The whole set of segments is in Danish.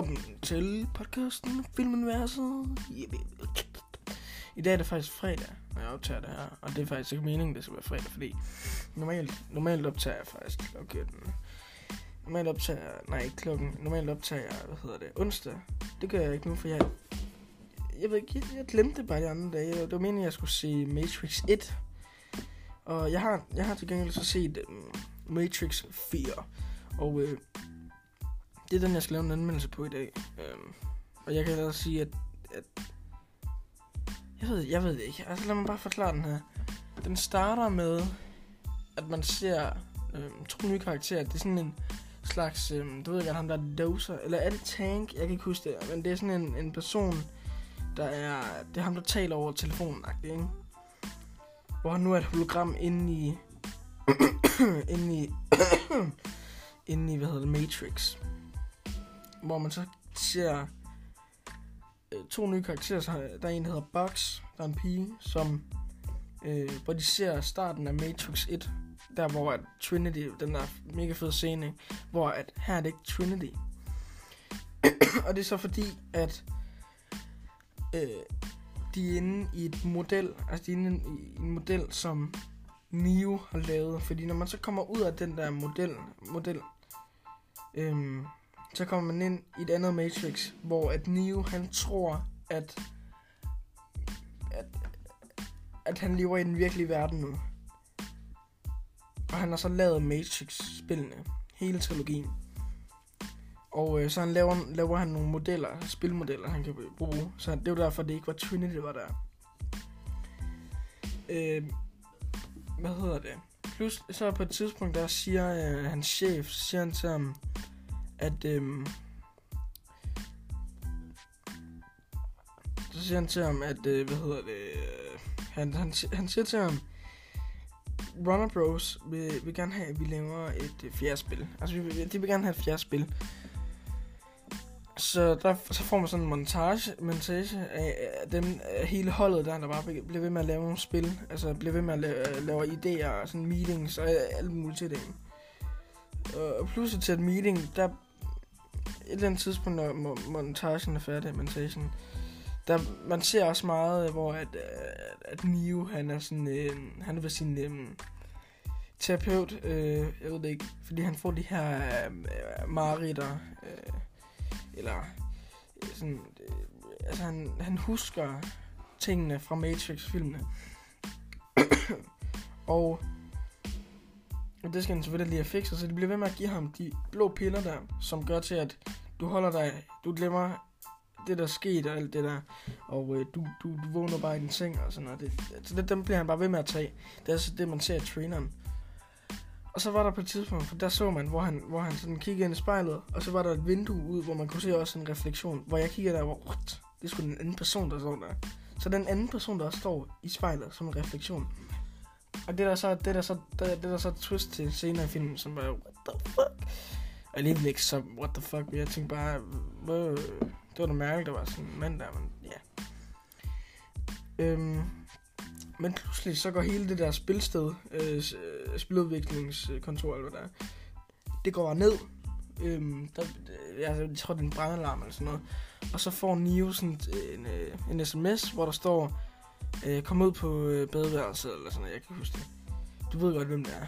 Velkommen til podcasten Filmuniverset. I dag er det faktisk fredag, når jeg optager det her. Og det er faktisk ikke meningen, det skal være fredag, fordi normalt, normalt optager jeg faktisk klokken... Normalt optager jeg... Nej, ikke klokken. Normalt optager jeg, hvad hedder det, onsdag. Det gør jeg ikke nu, for jeg... Jeg ved ikke, jeg, jeg glemte det bare de andre dage. Det var meningen, jeg skulle se Matrix 1. Og jeg har, jeg har til gengæld så set um, Matrix 4. Og øh, det er den, jeg skal lave en anmeldelse på i dag. Øhm, og jeg kan også sige, at, at jeg ved, jeg ved ikke. Altså lad mig bare forklare den her. Den starter med, at man ser øhm, to nye karakterer. Det er sådan en slags, øhm, du ved ikke, ham der er doser, eller er det Tank? Jeg kan ikke huske det, men det er sådan en, en person, der er, det er ham, der taler over telefonen, ikke? Hvor han nu er et hologram inde i, inde i, inde i, hvad hedder det, Matrix hvor man så ser øh, to nye karakterer. Så der er en, der hedder Bugs, der er en pige, som, øh, hvor de ser starten af Matrix 1, der hvor at Trinity, den der mega fede scene, hvor at her er det ikke Trinity. og det er så fordi, at øh, de er inde i et model, altså de er inde i en model, som Neo har lavet. Fordi når man så kommer ud af den der model, model øh, så kommer man ind i et andet Matrix, hvor at Neo, han tror, at, at, at han lever i den virkelige verden nu. Og han har så lavet Matrix-spillene, hele trilogien. Og øh, så han laver, laver han nogle modeller, spilmodeller, han kan bruge. Så det var derfor, det ikke var Trinity, det var der. Øh, hvad hedder det? Plus, så på et tidspunkt, der siger øh, hans chef, siger han til ham, at øhm, så siger han til ham, at, øh, hvad hedder det, øh, han, han, han siger til ham, Runner Bros vil, vil gerne have, at vi laver et øh, fjerde spil. Altså, vi, de vil gerne have et fjerde spil. Så der, så får man sådan en montage, montage af, af dem, af hele holdet der, der bare bliver ved med at lave nogle spil. Altså, bliver ved med at lave, øh, lave idéer og sådan meetings og øh, alt muligt til det. Og pludselig til et meeting, der et eller andet tidspunkt, når montagen er færdig, montagen, der, man ser også meget, øh, hvor at, øh, at Neo, han er sådan, øh, han er ved sin øh, terapeut, øh, jeg ved det ikke, fordi han får de her øh, mareritter, øh, eller øh, sådan, øh, altså han, han husker tingene fra Matrix-filmene. og og det skal han selvfølgelig lige have fikset, så de bliver ved med at give ham de blå piller der, som gør til, at du holder dig, du glemmer det, der skete og alt det der, og øh, du, du, du vågner bare i din seng og sådan noget. Det, så det, dem bliver han bare ved med at tage. Det er altså det, man ser i traineren. Og så var der på et tidspunkt, for der så man, hvor han, hvor han sådan kiggede ind i spejlet, og så var der et vindue ud, hvor man kunne se også en refleksion, hvor jeg kigger der, hvor, what? det er sgu den anden person, der står der. Så den anden person, der står i spejlet som en refleksion. Og det der så, det der så, det, det der så twist til senere i filmen, som var, what the fuck? alligevel ikke så, what the fuck, jeg tænkte bare, hvor, det var da mærkeligt, der var sådan en mand der, men ja. Øhm, men pludselig så går hele det der spilsted, øh, øh spiludviklingskontor eller hvad der det går bare ned. Øhm, der, jeg, jeg tror, det er en brandalarm eller sådan noget. Og så får Neo sådan øh, en, en, en sms, hvor der står, øh, kom ud på øh, badeværelset eller sådan noget, jeg kan huske det. Du ved godt, hvem det er.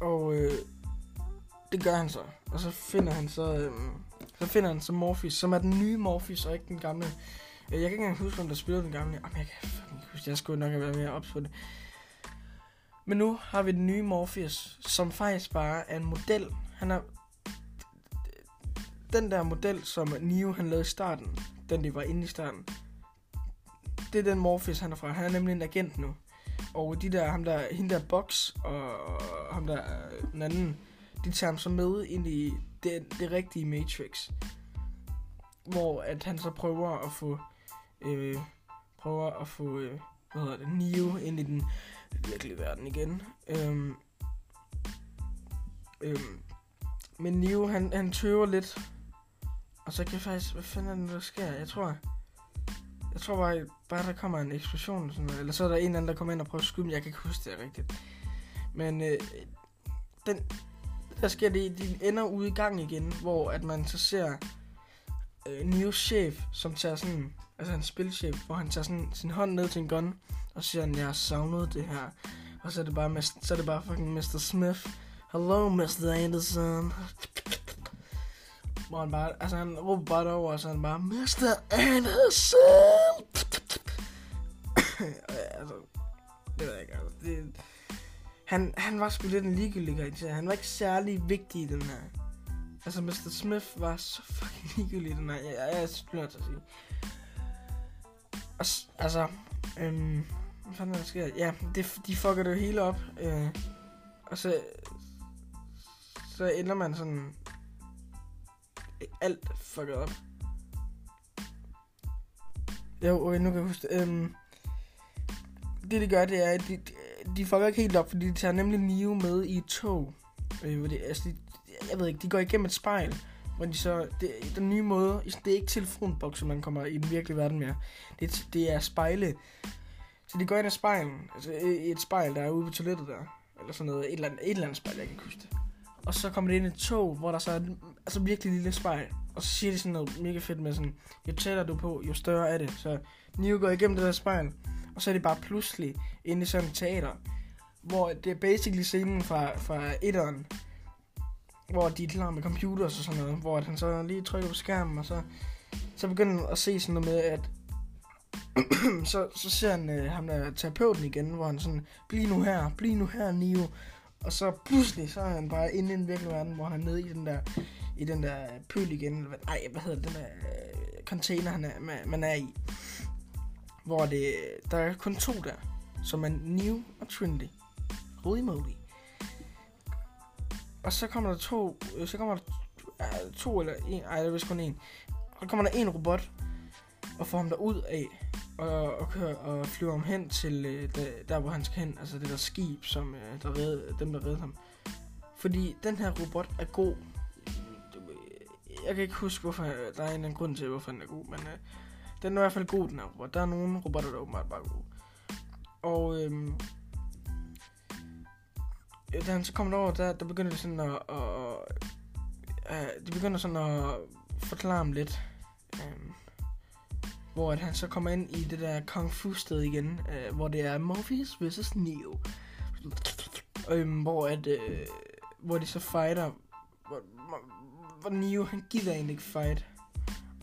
Og øh, det gør han så. Og så finder han så, øh, så finder han så Morpheus, som er den nye Morpheus, og ikke den gamle. Øh, jeg kan ikke engang huske, om der spillede den gamle. Jamen, jeg kan ikke huske, jeg skulle nok have været mere ops på det. Men nu har vi den nye Morpheus, som faktisk bare er en model. Han er den der model, som Neo han lavede i starten, den de var inde i starten, det er den Morpheus, han er fra. Han er nemlig en agent nu. Og de der, ham der, hende der Box og ham der, øh, den anden, de tager ham så med ind i det, det rigtige Matrix. Hvor at han så prøver at få, øh, prøver at få, øh, hvad hedder det, Neo ind i den virkelige verden igen. Øhm, øhm, men Neo, han, han tøver lidt. Og så kan jeg faktisk, hvad fanden er det, der sker? Jeg tror, jeg tror bare, bare der kommer en eksplosion, sådan noget. eller så er der en eller anden, der kommer ind og prøver at skyde mig. Jeg kan ikke huske det rigtigt. Men øh, den, der sker, det de ender ude i gang igen, hvor at man så ser øh, Neos chef, som tager sådan, altså en spilchef, hvor han tager sådan sin hånd ned til en gun, og siger, jeg har savnet det her. Og så er det bare, så er det bare fucking Mr. Smith. Hello, Mr. Anderson. Hvor han bare, altså han råber bare over, og så han bare, Mr. Anderson. altså, det ved jeg ikke, altså. Det, han, han var sgu lidt en ligegyldig karakter. Han var ikke særlig vigtig i den her. Altså, Mr. Smith var så fucking ligegyldig i den her. Jeg, jeg er nødt til at sige. Og, altså, øhm, hvad fanden er der sker? Ja, det, de fucker det jo hele op. Øh, og så, så ender man sådan alt fucket op. Jo, okay, nu kan jeg huske det. Øhm, det de gør, det er, at de, de fucker ikke helt op, fordi de tager nemlig Neo med i et tog. Øh, hvor det, altså, de, jeg ved ikke, de går igennem et spejl, hvor de så, det, den nye måde, altså, det er ikke telefonbokser, man kommer i den virkelige verden mere. Det, det er spejle. Så de går ind i spejlen, altså i et spejl, der er ude på toilettet der, eller sådan noget, et eller andet, et eller andet spejl, jeg kan ikke huske det. Og så kommer det ind i et tog, hvor der så er altså virkelig lille spejl. Og så siger de sådan noget mega fedt med sådan, jo tættere du på, jo større er det. Så Neo går igennem det der spejl, og så er det bare pludselig inde i sådan et teater, hvor det er basically scenen fra, fra etteren, hvor de er klar med computer og sådan noget, hvor han så lige trykker på skærmen, og så, så begynder han at se sådan noget med, at så, så ser han øh, ham der terapeuten igen, hvor han sådan, bliv nu her, bliv nu her, Neo. Og så pludselig, så er han bare inde i den virkelige verden, hvor han er nede i den der, i den der pøl igen, eller hvad, ej, hvad hedder det, den der øh, container, han er, man, man er i. Hvor det, der er kun to der, som er New og Trinity. Holy moly. Og så kommer der to, øh, så kommer der uh, to eller en, ej, det er vist kun en. Så kommer der en robot, og får ham der ud af, og, og, kører, og flyver ham hen til øh, der, der, hvor han skal hen, altså det der skib, som øh, der redde, dem der redde ham. Fordi den her robot er god. Øh, jeg kan ikke huske, hvorfor der er en eller anden grund til, hvorfor den er god, men øh, den er i hvert fald god, den her robot. Der er nogle robotter, der er åbenbart bare gode. Og øh, da han så kommer derover, der, der begynder det sådan at, at, at de begynder sådan at forklare ham lidt, Øh, hvor at han så kommer ind i det der kung fu sted igen, øh, hvor det er Morpheus vs. Neo, øhm, hvor at, øh, hvor de så fighter, hvor, hvor, hvor Neo han gider egentlig ikke fight,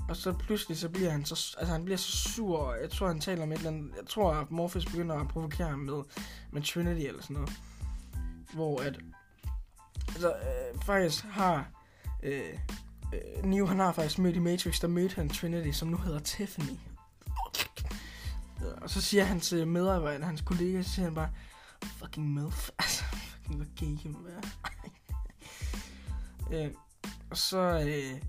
og så pludselig så bliver han så, altså han bliver så sur, og jeg tror han taler med et eller andet, jeg tror at Morpheus begynder at provokere ham med, med Trinity eller sådan noget hvor at altså, øh, faktisk har øh, øh, Neo, han har faktisk mødt i Matrix, der mødte han Trinity, som nu hedder Tiffany. Og så siger hans øh, medarbejder, hans kollega, så siger han bare, fucking milf, altså, fucking hvor gay kan man være. øh, og så, øh,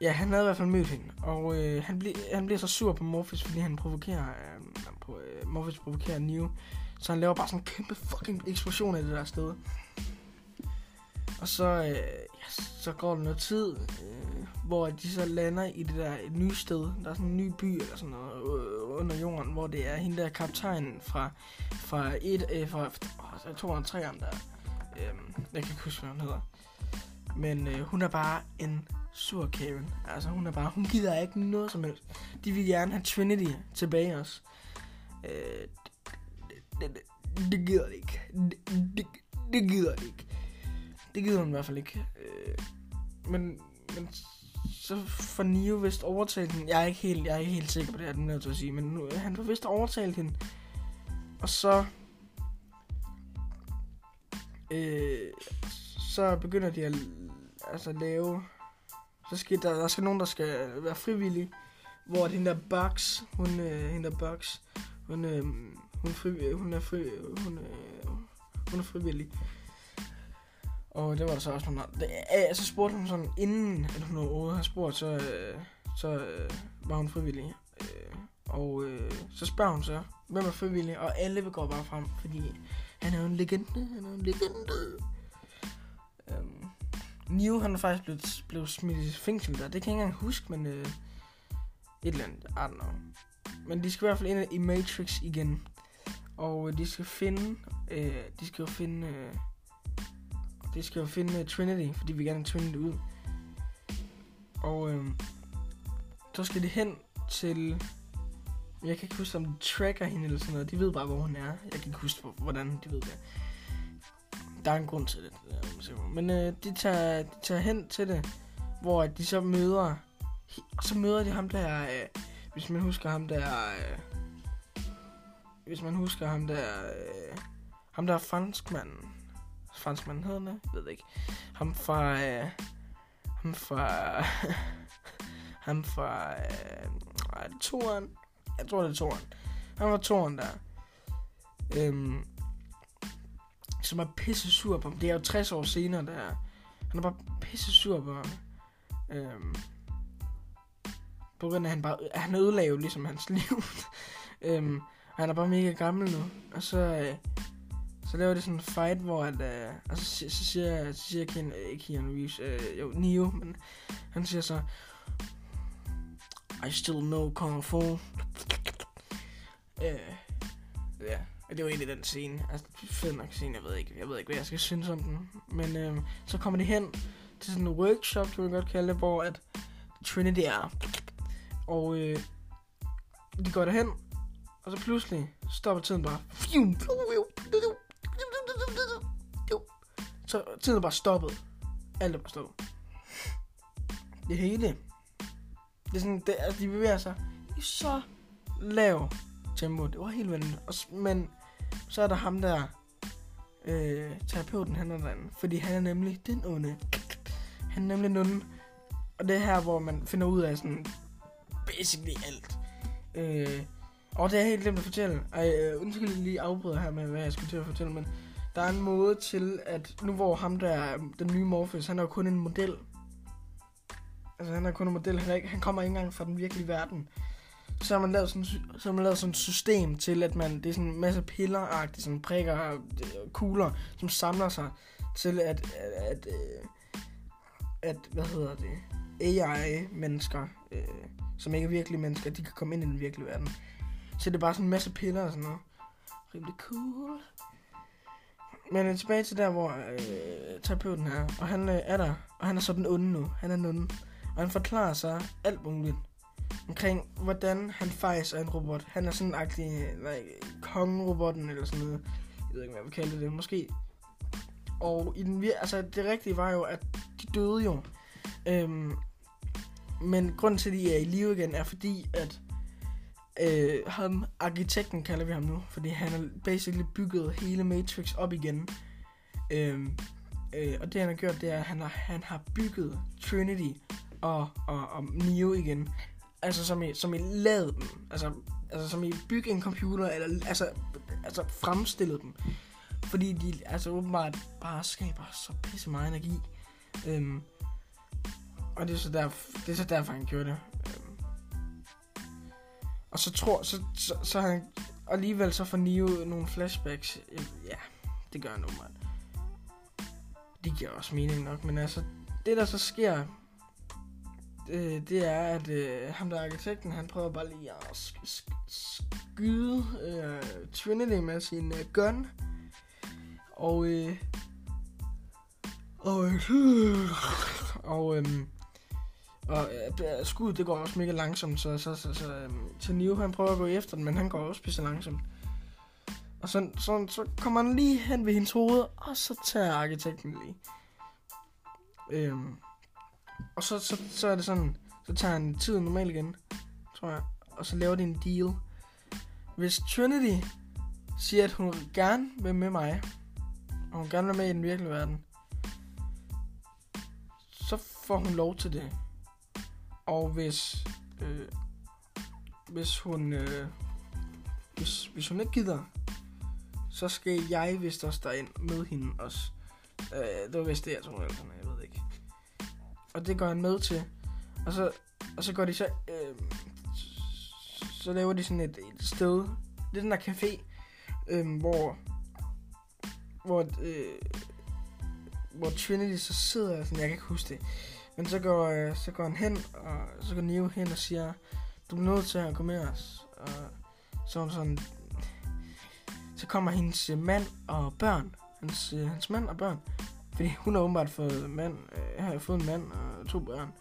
ja, han havde i hvert fald mødt hende, og øh, han, ble, han bliver så sur på Morpheus, fordi han provokerer, øh, på, øh, Morpheus provokerer Neo, så han laver bare sådan en kæmpe fucking eksplosion af det der sted. Og så, øh, ja, så går der noget tid, øh, hvor de så lander i det der et nye sted. Der er sådan en ny by eller sådan noget øh, under jorden, hvor det er hende der kaptajnen fra, fra et, øh, fra, øh, 203 der. Øh, jeg kan ikke huske, hvad hun hedder. Men øh, hun er bare en sur Karen. Altså hun er bare, hun gider ikke noget som helst. De vil gerne have Trinity tilbage også. Øh, det, det, det gider de ikke. Det, det, det gider de ikke. Det gider hun i hvert fald ikke. Øh, men, men så får Nio vist overtalt hende. Jeg er ikke helt, jeg er ikke helt sikker på det, er den nødt til at sige. Men nu, han får vist overtalt hende. Og så... Øh, så begynder de at altså, lave... Så skal der, der skal nogen, der skal være frivillige. Hvor den der Bugs, hun, øh, hende der Bugs, hun, øh, hun, fri, øh, hun, er, fri, øh, hun, øh, hun er frivillig. Og det var der så også nogle andre. Så spurgte hun sådan, inden at hun overhovedet har spurgt, så, øh, så øh, var hun frivillig. Øh, og øh, så spørger hun så, hvem er frivillig? Og alle vil gå bare frem, fordi han er jo en legende. Han er en legende. Øhm, Neo, han er faktisk blevet, blevet smidt i fængsel der. Det kan jeg ikke engang huske, men øh, et eller andet, I don't know. Men de skal i hvert fald ind i Matrix igen. Og øh, de skal finde, øh, de skal jo finde, øh, de skal jo finde uh, Trinity, fordi vi gerne vil Trinity ud. Og øh, så skal de hen til... Jeg kan ikke huske, om de tracker hende eller sådan noget. De ved bare, hvor hun er. Jeg kan ikke huske, hvordan de ved det. Der er en grund til det. Men øh, de, tager, de tager hen til det, hvor de så møder... Og så møder de ham der... Øh, hvis man husker ham der... Øh, hvis man husker ham der... Øh, ham der franskmanden. Franskmanden hedder det? Jeg ved ikke. Ham fra... Øh, ham fra... ham fra... Øh, er det toren? Jeg tror, det er toren. Han var toren der. Øhm, som er pisse sur på ham. Det er jo 60 år senere, der. Han er bare pisse sur på ham. Øhm, på grund af, at han bare... Han ødelagde ligesom hans liv. øhm, han er bare mega gammel nu. Og så... Øh, så laver de sådan en fight, hvor at, øh, og så, så siger, så siger Ken, øh, ikke Keanu Reeves, øh, jo, Neo, men han siger så, I still know Kung Fu. Øh, ja, og det var egentlig den scene. Altså, fed nok scene, jeg ved ikke, jeg ved ikke, hvad jeg skal synes om den. Men øh, så kommer de hen til sådan en workshop, kan vi godt kalde det, hvor at Trinity er. Og øh, de går derhen, og så pludselig stopper tiden bare. Så tiden er bare stoppet. Alt er bare stoppet. Det hele. Det er sådan, det, altså, de bevæger sig i så lav tempo. Det var helt vildt. Men så er der ham der, øh, terapeuten, han er derinde. Fordi han er nemlig den onde. Han er nemlig den onde. Og det er her, hvor man finder ud af sådan, basically alt. Øh, og det er helt glemt at fortælle. Ej, øh, undskyld lige afbryder her med, hvad jeg skulle til at fortælle, men der er en måde til, at nu hvor ham der, den nye Morpheus, han er jo kun en model. Altså han er kun en model, han, er ikke, han kommer ikke engang fra den virkelige verden. Så har man lavet sådan, så har man lavet sådan et system til, at man, det er sådan en masse piller sådan prikker og kugler, som samler sig til, at, at, at, at hvad hedder det, AI-mennesker, øh, som ikke er virkelige mennesker, de kan komme ind i den virkelige verden. Så det er bare sådan en masse piller og sådan noget. Rimelig cool. Men øh, tilbage til der, hvor øh, terapeuten er. Og han øh, er der. Og han er så den onde nu. Han er den. Og han forklarer sig alt muligt. Omkring, hvordan han faktisk er en robot. Han er sådan en agtig like, kongerobotten eller sådan noget. Jeg ved ikke, hvad vi kalder det. Måske. Og i den, altså, det rigtige var jo, at de døde jo. Øhm, men grunden til, at de er i live igen, er fordi, at øh, ham, arkitekten kalder vi ham nu, fordi han har basically bygget hele Matrix op igen. Øh, øh, og det han har gjort, det er, at han har, han har bygget Trinity og, og, og Neo igen. Altså som i, som i lavet dem. Altså, altså som i bygge en computer, eller altså, altså fremstillet dem. Fordi de altså åbenbart bare skaber så pisse meget energi. Øhm, og det er, så derfor, det er så derfor, han gjorde det. Og så tror, så, så, så han, alligevel så får Neo nogle flashbacks. Ja, det gør han åbenbart. Det giver også mening nok, men altså, det der så sker, det, det er, at øh, ham der er arkitekten, han prøver bare lige at sk- sk- skyde øh, Trinity med sin øh, gun. Og, øh, og, øh, og, øh, og øh, skuddet, det går også mega langsomt, så, så, så, så, øh, så Neo, han prøver at gå efter den, men han går også pisse langsomt. Og så, så, så kommer han lige hen ved hendes hoved, og så tager arkitekten lige. Øhm, og så, så, så er det sådan, så tager han tiden normalt igen, tror jeg. Og så laver de en deal. Hvis Trinity siger, at hun gerne vil med mig, og hun gerne vil med i den virkelige verden, så får hun lov til det. Og hvis, øh, hvis hun, øh, hvis, hvis hun ikke gider, så skal jeg vist også derind med hende også. Øh, det var vist det, jeg tror, jeg ved ikke. Og det går han med til. Og så, og så går de så, øh, så laver de sådan et, et sted, det er den der café, øh, hvor, hvor, øh, hvor Trinity så sidder, sådan, jeg kan ikke huske det, men så går, øh, så går han hen, og så går Neo hen og siger, du er nødt til at gå med os. Og så er sådan, så kommer hendes mand og børn, hans, øh, hans mand og børn, Fordi hun har åbenbart fået mand, øh, har fået en mand og to børn.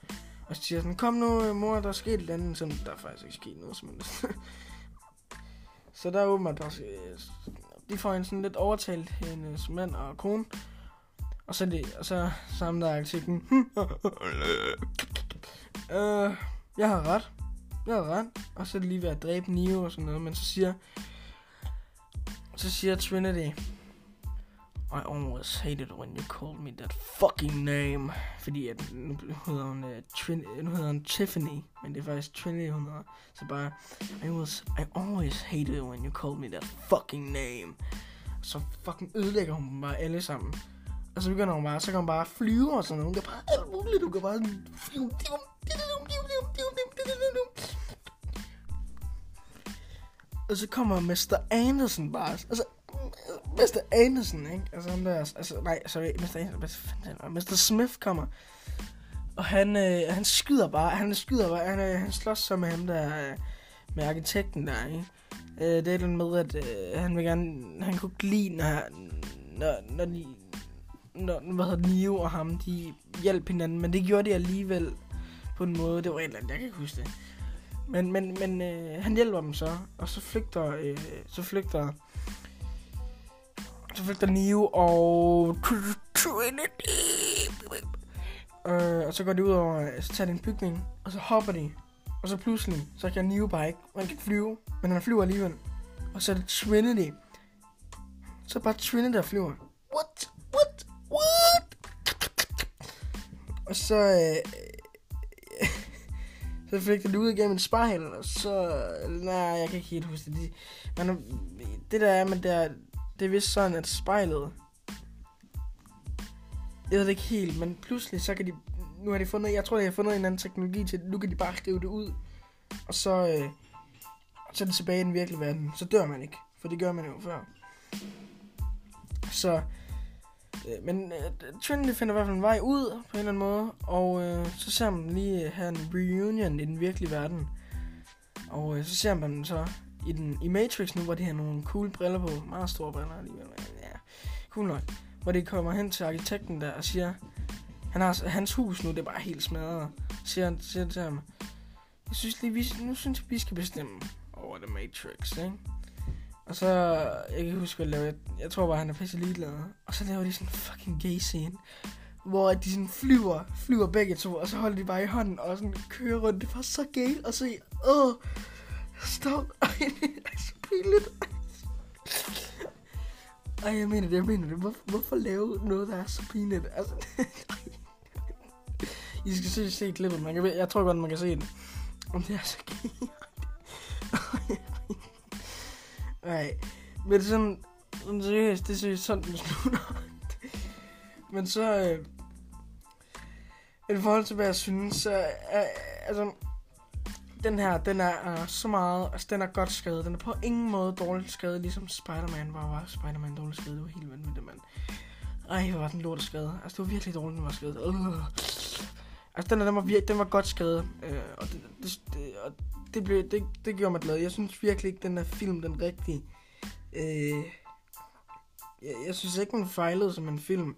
Og så siger sådan, kom nu mor, der er sket et eller andet, sådan, der er faktisk ikke sket noget som helst. så der er åbenbart også, øh, de får en sådan lidt overtalt hendes mand og kone. Og så, det, og så samler der artiklen, øh, jeg har ret. Jeg har ret. Og så er det lige ved at dræbe Neo og sådan noget, men så siger, så siger Trinity, I always hated when you called me that fucking name. Fordi at nu hedder hun, uh, Trin- øh, nu hedder hun Tiffany, men det er faktisk Trinity, hun hedder. Så bare, I, was, I always hated when you called me that fucking name. Så fucking ødelægger hun bare alle sammen. Og så begynder hun bare, så kan hun bare flyve og sådan noget. Hun kan bare alt muligt, du kan bare flyve. Og så kommer Mr. Anderson bare. Altså, Mr. Anderson, ikke? Altså, han der, altså, nej, sorry, Mr. Anderson, Mr. Smith kommer. Og han, øh, han skyder bare, han skyder bare, han, øh, han slås så med ham der, øh, med arkitekten der, ikke? Øh, det er den med, at øh, han vil gerne, han kunne ikke lide, når, når, når de, når, hvad hedder Neo og ham, de hjalp hinanden, men det gjorde de alligevel på en måde, det var et eller andet, jeg kan ikke huske det. Men, men, men øh, han hjælper dem så, og så flygter, øh, så flygter, så flygter Neo og Trinity. Øh, og så går de ud over, øh, så tager de en bygning, og så hopper de. Og så pludselig, så kan Neo bare ikke, han kan ikke flyve, men han flyver alligevel. Og så er det Trinity. Så er bare Trinity, der flyver. What? What? Og så, øh, så fik det ud igennem en spejl, og så... Nej, jeg kan ikke helt huske det. Men øh, det der er, men det er, det er vist sådan, at spejlet... Jeg ved det ikke helt, men pludselig så kan de... Nu har de fundet... Jeg tror, de har fundet en eller anden teknologi til... Nu kan de bare skrive det ud. Og så... Øh, så er det tilbage i den virkelige verden. Så dør man ikke. For det gør man jo før. Så Øh, men øh, uh, Trinity finder i hvert fald en vej ud på en eller anden måde, og uh, så ser man lige uh, her en reunion i den virkelige verden. Og uh, så ser man så i, den, i Matrix nu, hvor de har nogle cool briller på, meget store briller alligevel, men ja, cool nok. Hvor de kommer hen til arkitekten der og siger, han har, hans hus nu, det er bare helt smadret. Siger han siger til ham, jeg synes lige, vi, nu synes jeg, vi skal bestemme over The Matrix, ikke? Og så, jeg kan huske, hvad jeg Jeg tror bare, han er pisse ligeglad. Og så laver de sådan en fucking gay scene. Hvor de sådan flyver, flyver begge to, og så holder de bare i hånden og sådan kører rundt. Det var så gay at se. Åh, stop. Ej, det er så pinligt. Ej, jeg mener det, jeg mener det. Hvor, hvorfor lave noget, der er så pinligt? Altså, I skal se, se klippet. Man kan, jeg tror godt, man kan se det. Om det er så gay. Nej, men sådan, sådan seriøst, det synes sådan, den slutter. men så, øh, i forhold til, hvad jeg synes, så, øh, altså, den her, den er øh, så meget, altså den er godt skrevet. Den er på ingen måde dårligt skrevet, ligesom Spider-Man var. Var Spider-Man dårligt skrevet? Det var helt vanvittigt, mand. Ej, hvor var den lort skrevet. Altså, det var virkelig dårligt, den var skrevet. Øh. Altså, den, den, var, vir- den var godt skrevet. øh, og det, det, det, og det, blev, det, det gjorde mig glad. Jeg synes virkelig ikke, den her film, den rigtige... Øh, jeg, jeg synes ikke, den fejlede som en film.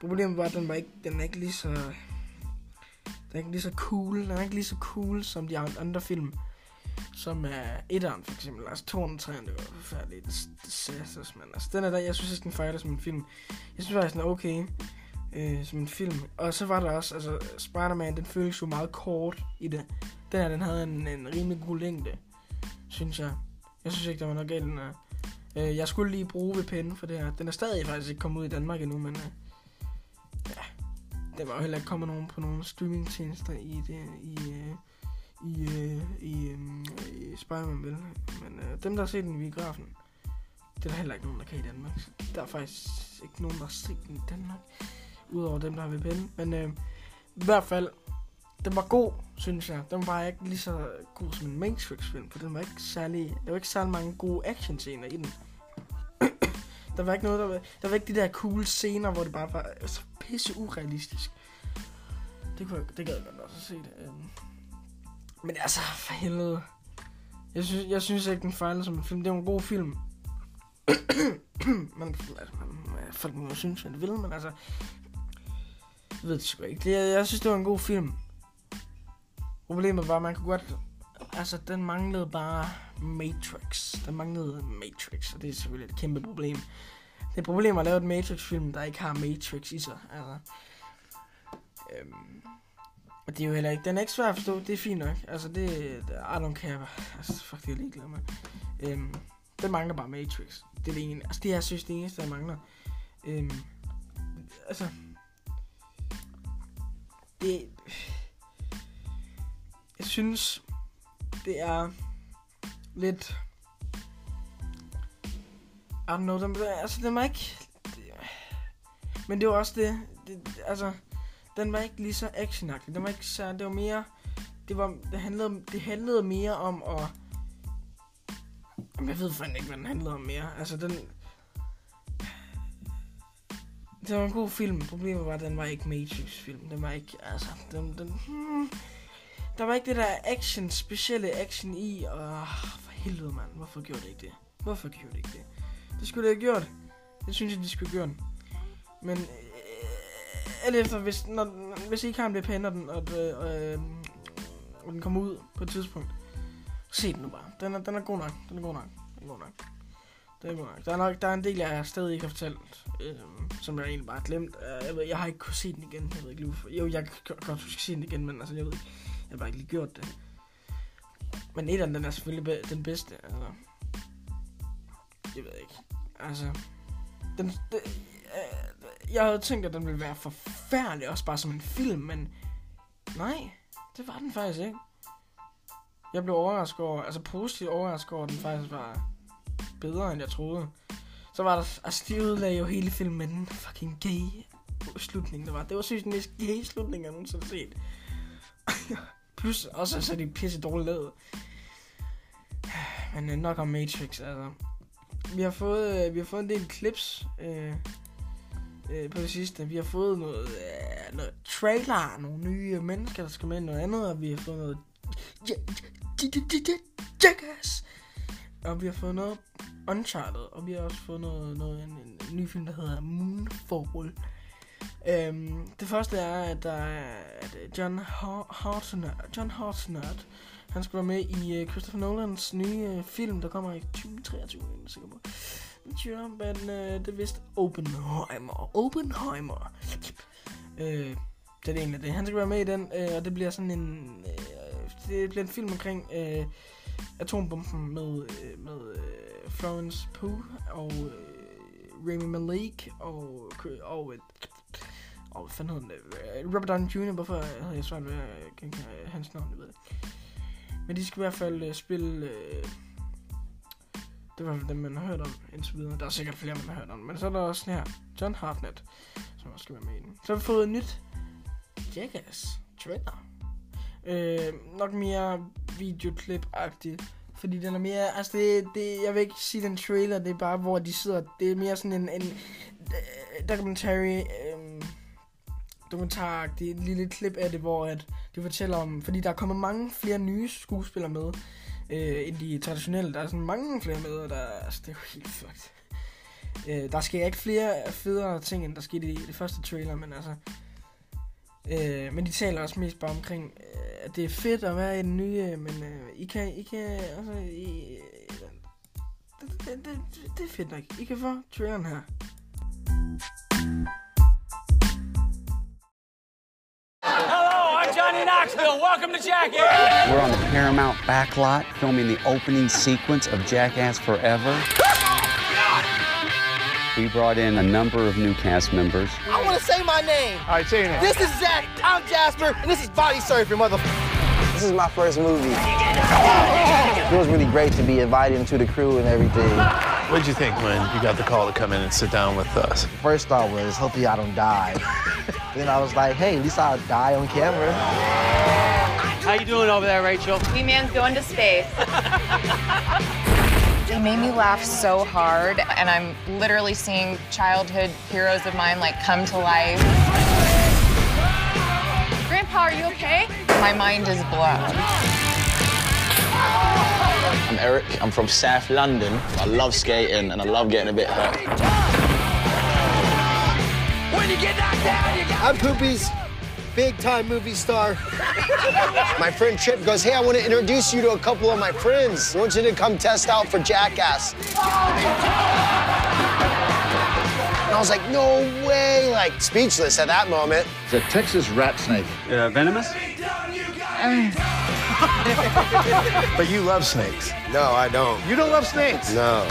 Problemet var, at den, var ikke, den er ikke lige så... Den er ikke lige så cool. Den er ikke lige så cool som de andre film. Som er etteren for eksempel. Altså 203, det var forfærdeligt. Det, det sagde men altså den er der, jeg synes ikke, den fejler som en film. Jeg synes faktisk, den er okay øh, som en film. Og så var der også, altså Spider-Man, den føles jo meget kort i det. Den her, den havde en, en rimelig god længde, synes jeg. Jeg synes ikke, der var noget galt den her. Øh, jeg skulle lige bruge VPN for det her. Den er stadig faktisk ikke kommet ud i Danmark endnu, men øh, ja, der var jo heller ikke kommet nogen på nogle streamingtjenester i det, i, øh, i, øh, i, øh, i Spider-Man, vel? Men øh, dem, der har set den i biografen, det er der heller ikke nogen, der kan i Danmark. Der er faktisk ikke nogen, der har set den i Danmark, udover dem, der har VPN. Men øh, i hvert fald, den var god, synes jeg. Den var bare ikke lige så god som en Matrix-film, for den var ikke særlig, der var ikke særlig mange gode action-scener i den. der var ikke noget, der var, der var ikke de der cool scener, hvor det bare var så pisse urealistisk. Det, kunne jeg, det gad jeg godt også se det. Øhm. Men altså, for helvede. Jeg synes, jeg synes ikke, den fejler som en film. Det er en god film. men, altså, man, folk må synes, hvad de vil, men altså, ved det sgu ikke. Det, jeg synes, det var en god film. Problemet var, at man kunne godt... Altså, den manglede bare Matrix. Den manglede Matrix, og det er selvfølgelig et kæmpe problem. Det er et problem at lave et Matrix-film, der ikke har Matrix i sig. Altså, øhm, og det er jo heller ikke... Den er ikke svær at forstå, det er fint nok. Altså, det... I don't care. Altså, fuck, det er ligeglad med. Øhm, den mangler bare Matrix. Det er det ene. Altså, det jeg synes, det eneste, der mangler. Øhm, altså... Det... Jeg synes, det er lidt... I don't know, den, altså, den var ikke... Det, men det var også det, det, altså, den var ikke lige så actionagtig. Den var ikke så, det var mere, det var, det handlede, det handlede mere om at, Jamen, jeg ved fandme ikke, hvad den handlede om mere. Altså, den, det var en god film. Problemet var, at den var ikke Matrix-film. Den var ikke, altså, den, den, hmm, der var ikke det der action, specielle action i, og for helvede, mand. Hvorfor gjorde det ikke det? Hvorfor gjorde det ikke det? Det skulle det have gjort. Det synes jeg, de skulle have gjort. Men øh, alt efter, hvis, når, hvis I ikke har en VPN, og den, og, øh, øh, og den kommer ud på et tidspunkt, se den nu bare. Den er, den er god nok. Den er god nok. Den er god nok. Det er god nok. Der er, nok, der er en del, jeg stadig ikke har fortalt, øh, som jeg egentlig bare har glemt. Øh, jeg, ved, jeg har ikke kunnet se den igen. Jeg ved ikke hvorfor. Jo, jeg kan godt huske se den igen, men altså, jeg ved ikke. Jeg har bare ikke lige gjort det. Men et af den er selvfølgelig be- den bedste. Altså. Jeg ved ikke. Altså. Den, det, øh, jeg havde tænkt, at den ville være forfærdelig, også bare som en film, men nej, det var den faktisk ikke. Jeg blev overrasket over, altså positivt overrasket over, at den faktisk var bedre, end jeg troede. Så var der, altså de udlagde jo hele filmen med den fucking gay slutning, der var. Det var synes den mest gay slutning, jeg nogensinde har set. Plus også så er de pisse dårligt lavet. Men nok om Matrix, altså. Vi har fået, vi har fået en del clips øh, øh, på det sidste. Vi har fået noget, øh, noget trailer, nogle nye mennesker, der skal med noget andet, og vi har fået noget Jackass. Og vi har fået noget Uncharted, og vi har også fået noget, noget en, en, en ny film, der hedder Moonfall. Øhm, det første er, at der er at øh, John Hartnett, John Hartnett, han skal være med i uh, Christopher Nolans nye uh, film, der kommer i 2023, jeg er sikker på. Men uh, det er vist Oppenheimer. Oppenheimer. Øh, det er det egentlig det. Han skal være med i den, uh, og det bliver sådan en... Uh, det bliver en film omkring uh, atombomben med, øh, med øh, Florence Pugh og uh, Rami Malek og, og uh, og hvad fanden hedder den? Robert Downey Jr., hvorfor havde jeg svært ved at genkende hans navn, jeg ved det. Men de skal i hvert fald uh, spille... Uh, det var dem, man har hørt om indtil videre. Der er sikkert flere, man har hørt om. Men så er der også her, John Hartnett, som også skal være med i den. Så har vi fået et nyt Jackass trailer. Øh, nok mere videoklip-agtigt. Fordi den er mere, altså det, det, jeg vil ikke sige den trailer, det er bare, hvor de sidder, det er mere sådan en, en øh, documentary, øh, dokumentar, det er et lille klip af det, hvor at de fortæller om, fordi der er kommet mange flere nye skuespillere med, øh, end de traditionelle. Der er sådan mange flere med, og der, altså, det er jo helt fucked. Øh, der sker ikke flere federe ting, end der skete i det første trailer, men altså... Øh, men de taler også mest bare omkring, øh, at det er fedt at være i den nye, men øh, I kan, I kan, altså, I, det, det, det, det er fedt nok. I kan få traileren her. Johnny Knoxville. Welcome to Jackass. We're on the Paramount backlot filming the opening sequence of Jackass Forever. We brought in a number of new cast members. I want to say my name. All right, say your name. This is Zach. I'm Jasper, and this is Body Surfing, motherfucker. This is my first movie. It was really great to be invited into the crew and everything. What did you think when you got the call to come in and sit down with us? First thought was, hopefully I don't die. then I was like, hey, at least I'll die on camera. How you doing over there, Rachel? Me man's going to space. He made me laugh so hard, and I'm literally seeing childhood heroes of mine like come to life. Grandpa, are you okay? My mind is blown. I'm Eric. I'm from South London. I love skating and I love getting a bit hurt. I'm Poopy's big time movie star. my friend Trip goes, Hey, I want to introduce you to a couple of my friends. I want you to come test out for Jackass. And I was like, No way. Like, speechless at that moment. It's a Texas rat snake. Uh, venomous? But you love snakes. No, I don't. You don't love snakes? No.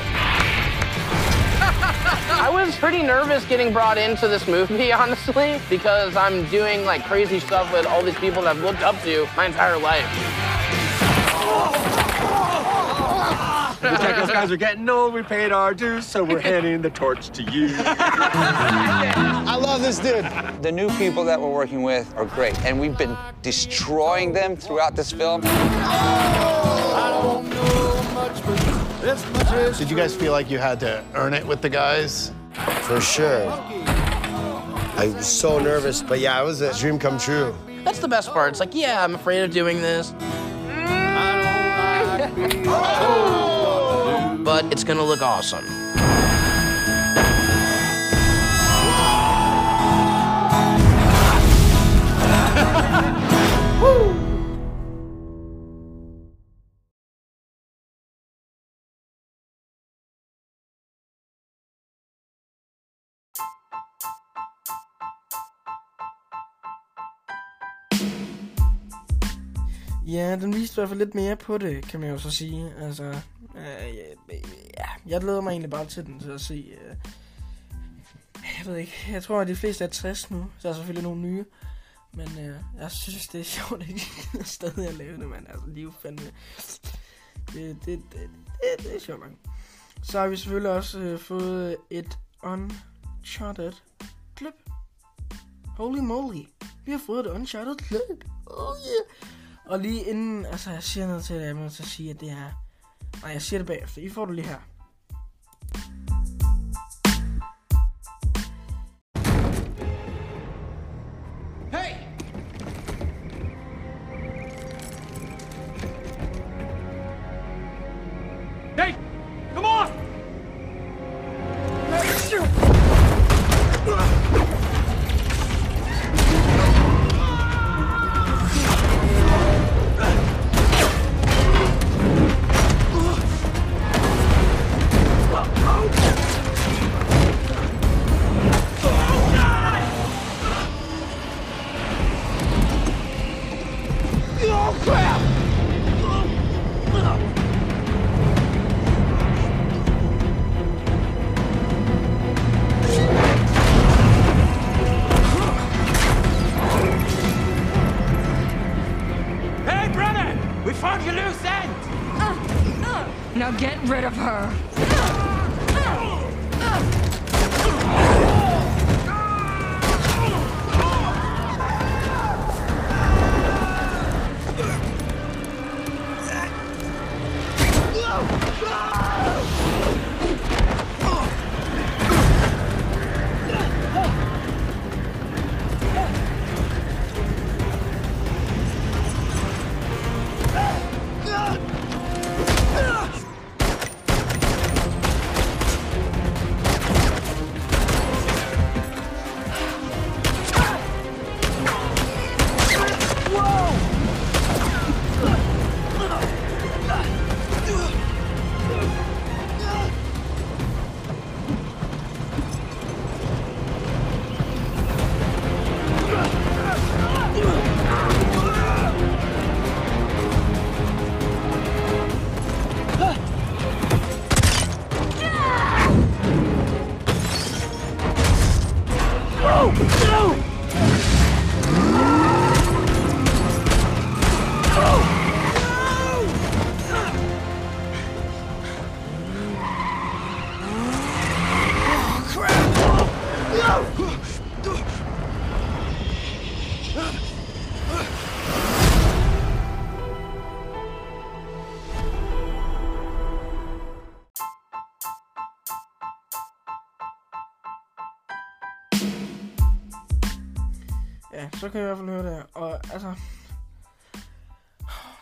I was pretty nervous getting brought into this movie, honestly, because I'm doing like crazy stuff with all these people that I've looked up to my entire life. Looks like those guys are getting old. We paid our dues, so we're handing the torch to you. I love this dude. The new people that we're working with are great, and we've been destroying them throughout this film. Did you guys feel like you had to earn it with the guys? For sure. I was so nervous, but yeah, it was a dream come true. That's the best part. It's like, yeah, I'm afraid of doing this. but it's gonna look awesome. Ja, den viste i hvert fald lidt mere på det, kan man jo så sige. Altså, øh, ja, jeg glæder mig egentlig bare til den, til at se. Øh, jeg ved ikke, jeg tror, at de fleste er 60 nu, så er der selvfølgelig nogle nye. Men øh, jeg synes, det er sjovt, at de stadig at lave det, mand. altså, de er jo fandme... Det, det, det, det, det er sjovt nok. Så har vi selvfølgelig også øh, fået et Uncharted klip. Holy moly, vi har fået et Uncharted klip. Oh yeah. Og lige inden, altså jeg siger noget til jer, jeg må så sige, at det er... Nej, jeg siger det bagefter. I får det lige her. Så kan jeg i hvert fald høre det. Og altså...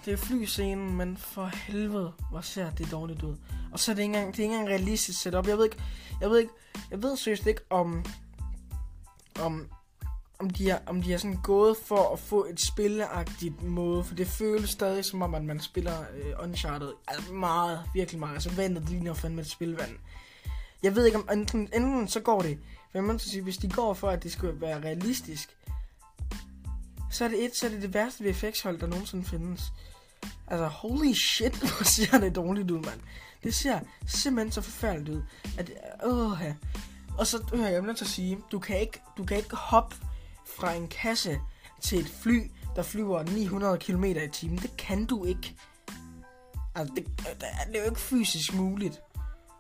Det er flyscenen, men for helvede, hvor ser det dårligt ud. Og så er det ikke engang, det er ikke engang realistisk setup. Jeg ved ikke, jeg ved ikke, jeg ved seriøst ikke om... om, om de er, om de er sådan gået for at få et spilleagtigt måde, for det føles stadig som om, at man spiller øh, Uncharted altså meget, virkelig meget. Altså vandet ligner fandme et spilvand. Jeg ved ikke om, enten, enten så går det, for jeg må sige, hvis de går for, at det skal være realistisk, så er det et, så er det det værste VFX-hold, der nogensinde findes. Altså, holy shit, hvor ser det dårligt ud, mand. Det ser simpelthen så forfærdeligt ud. At, åh, ja. Og så hører jeg nødt til at sige, du kan, ikke, du kan ikke hoppe fra en kasse til et fly, der flyver 900 km i timen. Det kan du ikke. Altså, det, øh, det er jo ikke fysisk muligt.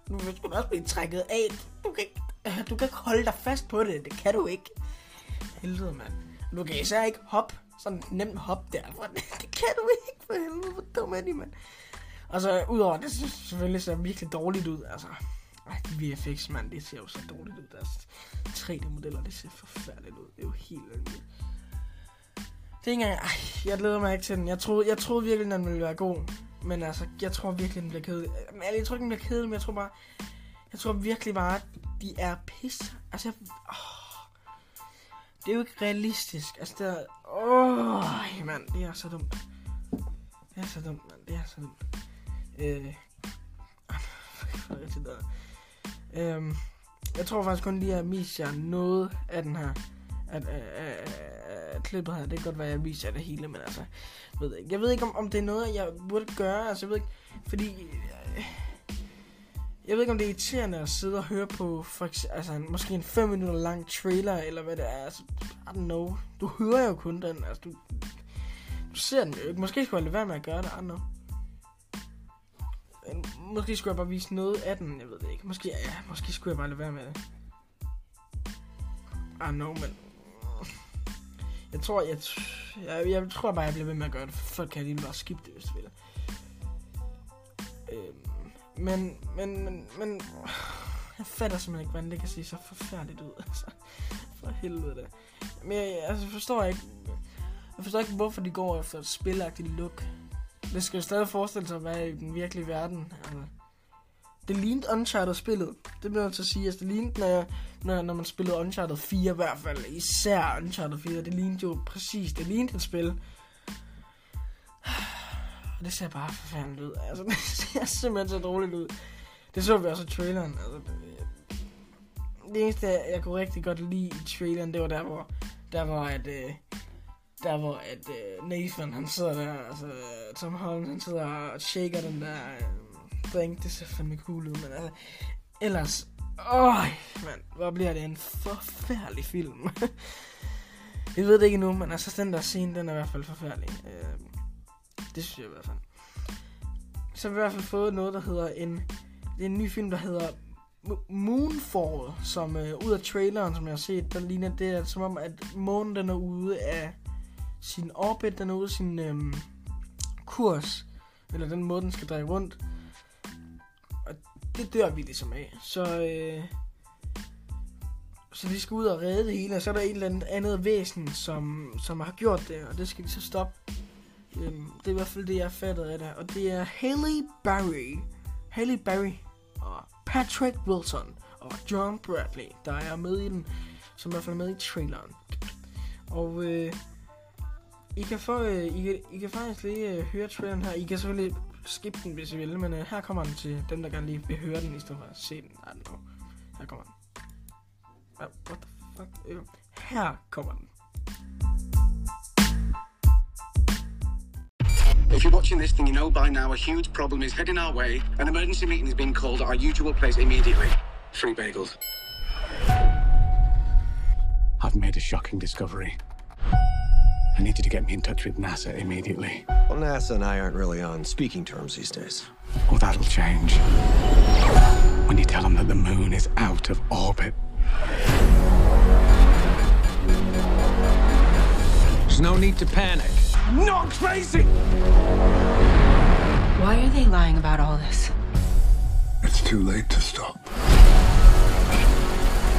Du vil også blive trækket af. Du kan, ikke, du kan ikke holde dig fast på det. Det kan du ikke. Helvede, mand. Du kan især ikke hoppe. Sådan nemt hop der. Det kan du ikke, for helvede. Hvor dum er de, mand. Og så udover det, så selvfølgelig ser virkelig dårligt ud. Altså, ej, VFX, mand, det ser jo så dårligt ud. Deres 3D-modeller, det ser forfærdeligt ud. Det er jo helt vildt. Det er ikke engang, ej, jeg glæder mig ikke til den. Jeg troede, jeg troede virkelig, den ville være god. Men altså, jeg tror virkelig, den bliver kedelig. Men jeg tror ikke, den bliver kedelig, men jeg tror bare... Jeg tror virkelig bare, at de er pisse. Altså, jeg, åh, det er jo ikke realistisk. Altså, det er... Åh, mand, det er så dumt. Det er så dumt, mand. Det er så dumt. Øh... Øhm, jeg tror faktisk kun lige, at jeg viser noget af den her. At, at, øh, at klippet her, det kan godt være, at jeg viser det hele, men altså, ved ikke. Jeg ved ikke, om, om det er noget, jeg burde gøre, altså, jeg ved ikke, fordi, øh, jeg ved ikke, om det er irriterende at sidde og høre på, for eksempel, altså, måske en 5 minutter lang trailer, eller hvad det er, altså, I don't know. Du hører jo kun den, altså, du, du ser den jo ikke. Måske skulle jeg lade være med at gøre det, I don't know. Måske skulle jeg bare vise noget af den, jeg ved det ikke. Måske, ja, måske skulle jeg bare lade være med det. I know, men... Jeg tror, jeg, jeg, jeg tror bare, jeg bliver ved med at gøre det. Folk kan lige bare skippe det, hvis du vil. Øhm, men, men, men, men... Jeg fatter simpelthen ikke, hvordan det kan se så forfærdeligt ud. Altså, for helvede da. Men jeg, altså, forstår ikke... Jeg forstår ikke, hvorfor de går efter et spilagtigt look. Det skal jo stadig forestille sig at være i den virkelige verden. Altså, det lignede Uncharted-spillet. Det bliver jeg til at sige. Altså, det lignede, når, når, når man spillede Uncharted 4 i hvert fald. Især Uncharted 4. Det lignede jo præcis. Det lignede et spil. Og det ser bare forfærdeligt ud. Altså, det ser simpelthen så dårligt ud. Det så vi også i traileren. Altså, det, det eneste, jeg, kunne rigtig godt lide i traileren, det var der, hvor, der var at, øh, der hvor at øh, Nathan han sidder der, altså Tom Holland han sidder og shaker den der øh, drink, det ser fandme cool ud, men altså, ellers, åh, mand, hvor bliver det en forfærdelig film. jeg ved det ikke nu, men altså den der scene, den er i hvert fald forfærdelig. Øh, det synes jeg i hvert fald. Så har vi i hvert fald fået noget, der hedder en, det er en ny film, der hedder Moonfall, som øh, ud af traileren, som jeg har set, der ligner det, er, som om, at månen den er ude af sin orbit, den er ude af sin øh, kurs, eller den måde, den skal dreje rundt. Og det dør vi ligesom af. Så, øh, så de skal ud og redde det hele, og så er der et eller andet andet væsen, som, som har gjort det, og det skal de så stoppe. Øhm, det er i hvert fald det, jeg fattede af det. Og det er Haley Barry. Haley Barry og Patrick Wilson og John Bradley, der er med i den, som i hvert fald er med i traileren. Og øh, i kan, få, øh, I, kan, I kan faktisk lige øh, høre traileren her. I kan selvfølgelig skippe den, hvis I vil, men øh, her kommer den til dem, der gerne lige vil høre den, i stedet for at se den. Ej, no. Her kommer den. Uh, what the fuck? Øh, her kommer den. If you're watching this, then you know by now a huge problem is heading our way. An emergency meeting is being called at our usual place immediately. Free bagels. I've made a shocking discovery. I need you to get me in touch with NASA immediately. Well, NASA and I aren't really on speaking terms these days. Oh, that'll change. When you tell them that the moon is out of orbit. There's no need to panic. I'm not crazy! Why are they lying about all this? It's too late to stop.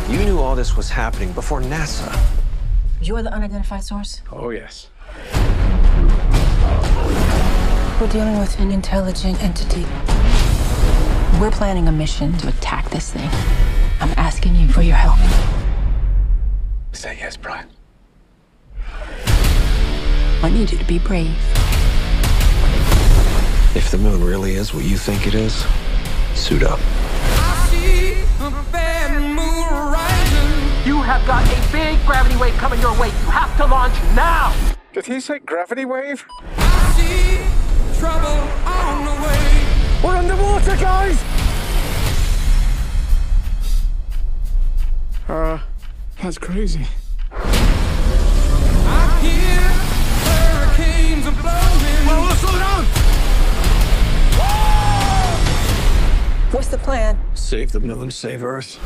You knew all this was happening before NASA. You're the unidentified source? Oh, yes. We're dealing with an intelligent entity. We're planning a mission to attack this thing. I'm asking you for your help. Say yes, Brian. I need you to be brave. If the moon really is what you think it is, suit up. You have got a big gravity wave coming your way. You have to launch now. Did he say gravity wave? Trouble on the way. We're underwater, guys! Uh, that's crazy. Slow down! What's the plan? Save the moon, save Earth.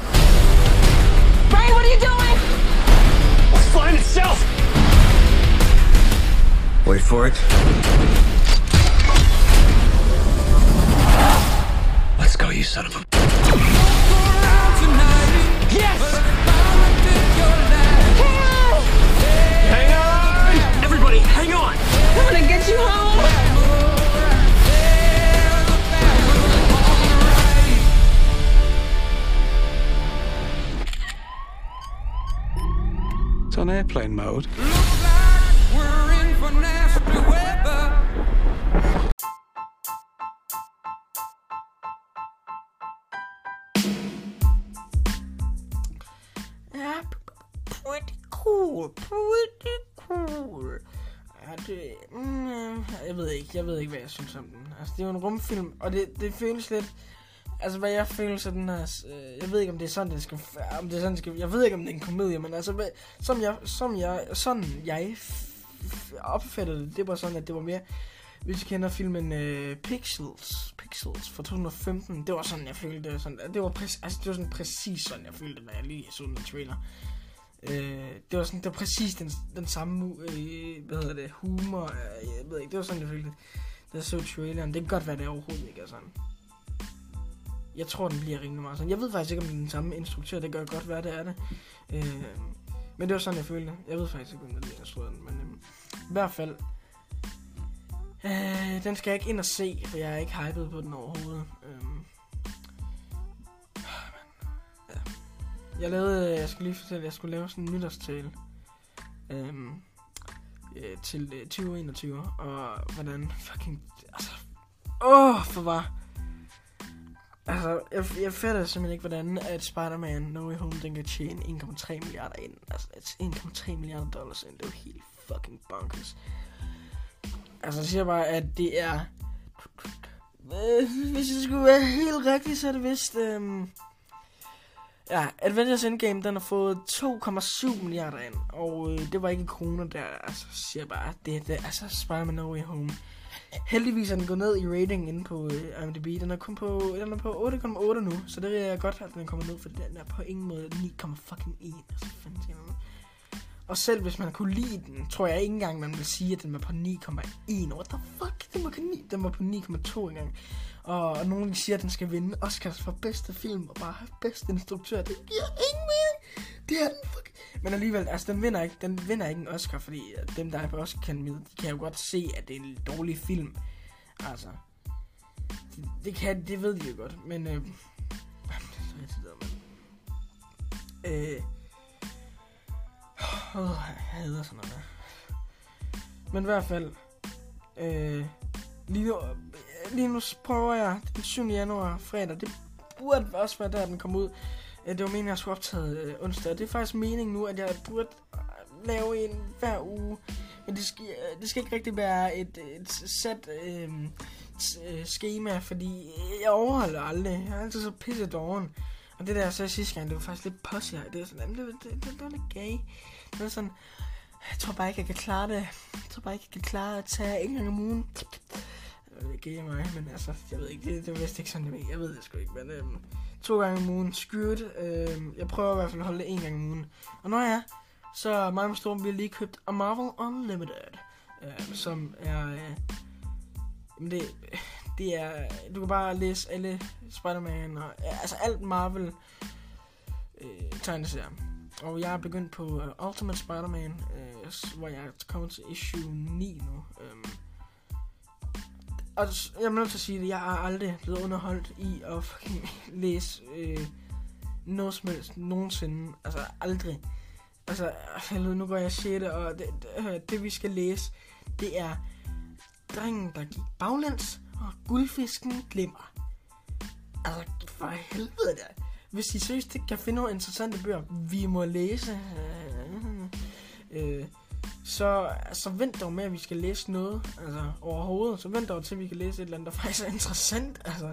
Brian, what are you doing? It's flying itself! Wait for it. Let's go, you son of a. on airplane mode. Pretty cool, pretty cool. Det, mm, jeg ved ikke, jeg ved ikke, hvad jeg synes om den. Altså, det er jo en rumfilm, og det, det føles lidt... Altså, hvad jeg føler, så den her... Øh, jeg ved ikke, om det er sådan, det skal... Om det er sådan, det skal jeg ved ikke, om det er en komedie, men altså, hvad, som jeg, som jeg, sådan jeg opfattede det, det var sådan, at det var mere... Hvis I kender filmen øh, Pixels, Pixels fra 2015, det var sådan, jeg følte det. Sådan, det var, præcis, altså, det var sådan præcis sådan, jeg følte det, da jeg lige så den trailer. Øh, det var sådan, det var præcis den, den samme, øh, hvad hedder det, humor, øh, jeg ved ikke, det var sådan, jeg følte det, da jeg så traileren. Det kan godt være, det overhovedet ikke er sådan. Jeg tror, den bliver rimelig meget sådan. Jeg ved faktisk ikke, om det er den samme instruktør, det gør godt være, det er det. Øh, men det var sådan, jeg følte det. Jeg ved faktisk ikke, om det er instruktør den, men øh, i hvert fald, øh, den skal jeg ikke ind og se, for jeg er ikke hyped på den overhovedet. Øhm, ah, øh, Jeg lavede, jeg skulle lige fortælle, jeg skulle lave sådan en nytårstale øhm, øh, til øh, 2021, og hvordan fucking, altså, åh, for var, altså, jeg, jeg fatter simpelthen ikke, hvordan at Spider-Man No Way Home, den kan tjene 1,3 milliarder ind, altså 1,3 milliarder dollars ind, det er jo helt fucking bonkers. Altså, jeg siger bare, at det er, øh, hvis det skulle være helt rigtigt, så er det vist, øhm, Ja, Avengers Endgame, den har fået 2,7 milliarder ind, og øh, det var ikke kroner der, altså siger bare, det, det altså Spider-Man No Way Home. Heldigvis er den gået ned i rating inde på øh, IMDb, den er kun på, den er på 8,8 nu, så det er godt, at den kommer ned, for den er på ingen måde 9,1, altså fanden. Og selv hvis man kunne lide den, tror jeg ikke engang, man vil sige, at den var på 9,1. What the fuck? Den var, på 9, den var på 9,2 engang. Og, nogen siger, at den skal vinde Oscars for bedste film og bare bedste instruktør. Det giver ingen mening. Det er den fuck. Men alligevel, altså den vinder ikke, den vinder ikke en Oscar, fordi øh, dem, der er på Oscar, kan, de kan jo godt se, at det er en dårlig film. Altså, det, det kan, det ved de jo godt, men øh, det er så irriteret, mand. Øh, øh, jeg hader sådan noget. Men i hvert fald, øh, lige nu, lige nu prøver jeg den 7. januar fredag. Det burde også være der, den kom ud. Øh, det var meningen, at jeg skulle optage øh, onsdag. Det er faktisk meningen nu, at jeg burde øh, lave en hver uge. Men det skal, øh, det skal ikke rigtig være et, øh, et sæt øh, s- øh, schema, fordi jeg overholder aldrig. Jeg er altid så pisse doven. Og det der, jeg sagde sidste gang, det var faktisk lidt pussy. Det var sådan, det, det, det, det var lidt gay. Det var sådan, jeg tror bare ikke, jeg kan klare det. Jeg tror bare ikke, jeg kan klare at tage en gang om ugen. Det er gay af mig, men altså, jeg ved ikke, det, det er vist ikke sådan, jeg ved. Jeg ved det sgu ikke, men øhm, to gange om ugen, skørt. Øhm, jeg prøver i hvert fald at holde det en gang om ugen. Og når jeg er, så mig og Storm, vi har lige købt A Marvel Unlimited, øhm, som er, øh, jamen det, det er, du kan bare læse alle Spider-Man og, ja, altså alt Marvel øh, tegneserier. Og jeg er begyndt på uh, Ultimate Spider-Man, øh, hvor jeg er kommet til issue 9 nu. Øhm, og jeg er nødt til at sige det, jeg er aldrig blevet underholdt i at fucking læse øh, noget som helst nogensinde. Altså aldrig. Altså, helvede, nu går jeg 6. og det, det, det vi skal læse, det er Drengen, der gik baglæns, og guldfisken glimmer. Altså, for helvede da. Hvis I seriøst ikke kan finde nogle interessante bøger, vi må læse, øh, øh, så så vent dog med, at vi skal læse noget altså, overhovedet. Så vent dog til, at vi kan læse et eller andet, der faktisk er interessant. Altså.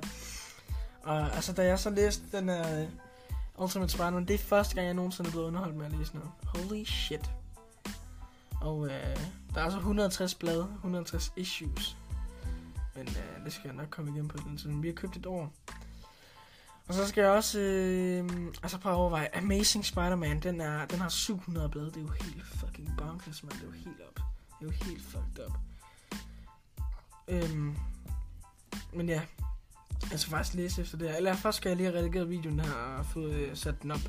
Og altså, da jeg så læste den her uh, Ultimate Spider-Man, det er første gang, jeg nogensinde er blevet underholdt med at læse noget. Holy shit. Og uh, der er altså 160 blade, 160 issues. Men uh, det skal jeg nok komme igen på den tid. Vi har købt et år. Og så skal jeg også øh, altså prøve at overveje, Amazing Spider-Man, den, er, den har 700 blade. Det er jo helt fucking bonkers, man. Det er jo helt op. Det er jo helt fucked up. Øhm, men ja, jeg skal faktisk læse efter det her. Eller først skal jeg lige have redigeret videoen her og få øh, sat den op.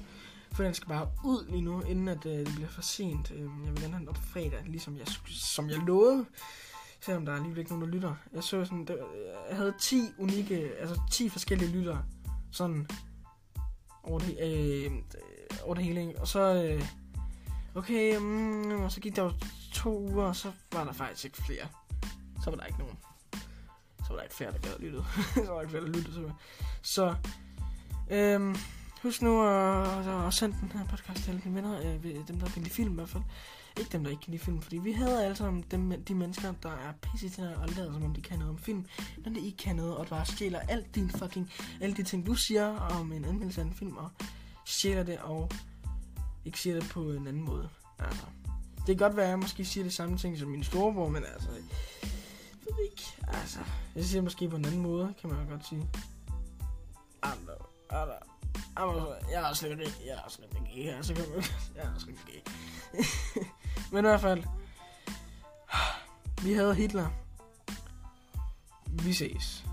For den skal bare ud lige nu, inden at øh, det bliver for sent. Øh, jeg vil gerne have den op fredag, ligesom jeg, som jeg lovede. Selvom der er alligevel ikke nogen, der lytter. Jeg så sådan, der, jeg havde 10 unikke, altså 10 forskellige lyttere. Sådan over det, øh, over det hele. Og så, øh, okay, mm, og så gik der jo to uger, og så var der faktisk ikke flere. Så var der ikke nogen. Så var der ikke flere, der gad lytte. så var der ikke flere, der lyttede. Så, så øh, husk nu at, at sende den her podcast til alle dine venner, øh, dem der kan lide film i hvert fald. Ikke dem, der ikke kan lide film, fordi vi hader alle sammen dem, de mennesker, der er pisse til og lader som om de kan noget om film, når de ikke kan noget, og bare stjæler alt din fucking, alle de ting, du siger om en anmeldelse af en film, og stjæler det, og ikke siger det på en anden måde. Altså, det kan godt være, at jeg måske siger det samme ting som min storebror, men altså, jeg ved ikke, altså, jeg siger måske på en anden måde, kan man jo godt sige. Altså, altså, altså jeg er slet ikke, jeg er slet ikke jeg så altså, kan ikke, jeg er slet ikke Men i hvert fald, vi havde Hitler. Vi ses.